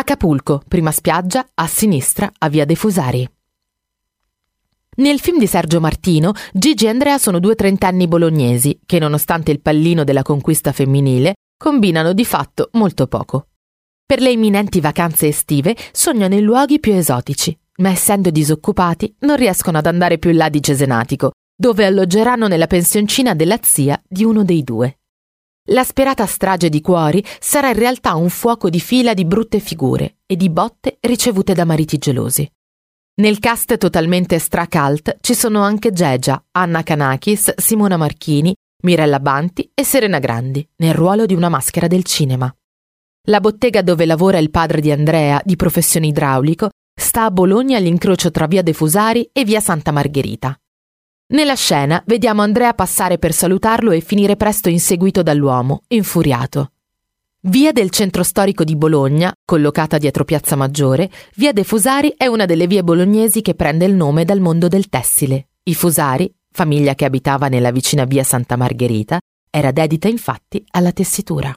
Acapulco, prima spiaggia, a sinistra, a Via dei Fusari. Nel film di Sergio Martino, Gigi e Andrea sono due trentenni bolognesi che, nonostante il pallino della conquista femminile, combinano di fatto molto poco. Per le imminenti vacanze estive sognano i luoghi più esotici, ma essendo disoccupati non riescono ad andare più là di Cesenatico, dove alloggeranno nella pensioncina della zia di uno dei due. La sperata strage di cuori sarà in realtà un fuoco di fila di brutte figure e di botte ricevute da mariti gelosi. Nel cast totalmente stracalt ci sono anche Gegia, Anna Kanakis, Simona Marchini, Mirella Banti e Serena Grandi, nel ruolo di una maschera del cinema. La bottega dove lavora il padre di Andrea, di professione idraulico, sta a Bologna all'incrocio tra via De Fusari e via Santa Margherita. Nella scena vediamo Andrea passare per salutarlo e finire presto inseguito dall'uomo, infuriato. Via del centro storico di Bologna, collocata dietro Piazza Maggiore, via De Fusari è una delle vie bolognesi che prende il nome dal mondo del tessile. I Fusari, famiglia che abitava nella vicina via Santa Margherita, era dedita infatti alla tessitura.